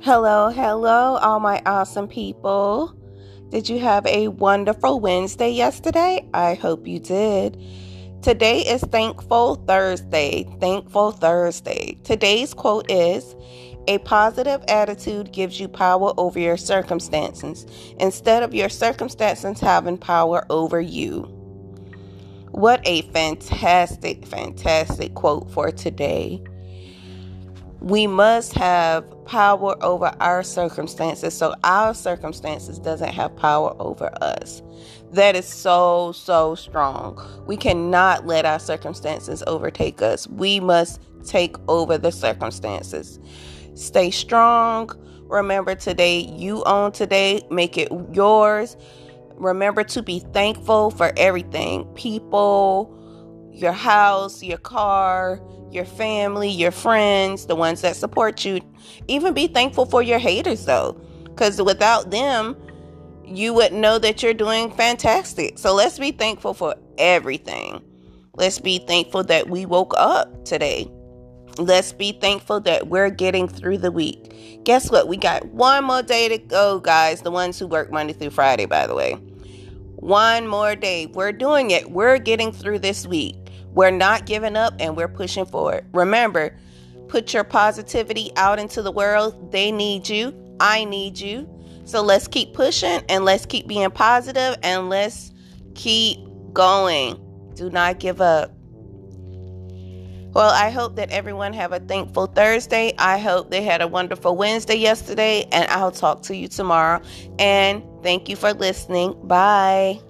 Hello, hello, all my awesome people. Did you have a wonderful Wednesday yesterday? I hope you did. Today is Thankful Thursday. Thankful Thursday. Today's quote is A positive attitude gives you power over your circumstances instead of your circumstances having power over you. What a fantastic, fantastic quote for today we must have power over our circumstances so our circumstances doesn't have power over us. That is so so strong. We cannot let our circumstances overtake us. We must take over the circumstances. Stay strong. Remember today you own today make it yours. Remember to be thankful for everything. People your house your car your family, your friends, the ones that support you. Even be thankful for your haters, though, because without them, you would know that you're doing fantastic. So let's be thankful for everything. Let's be thankful that we woke up today. Let's be thankful that we're getting through the week. Guess what? We got one more day to go, guys. The ones who work Monday through Friday, by the way. One more day. We're doing it. We're getting through this week. We're not giving up and we're pushing forward. Remember, put your positivity out into the world. They need you. I need you. So let's keep pushing and let's keep being positive and let's keep going. Do not give up. Well, I hope that everyone have a thankful Thursday. I hope they had a wonderful Wednesday yesterday and I'll talk to you tomorrow. And thank you for listening. Bye.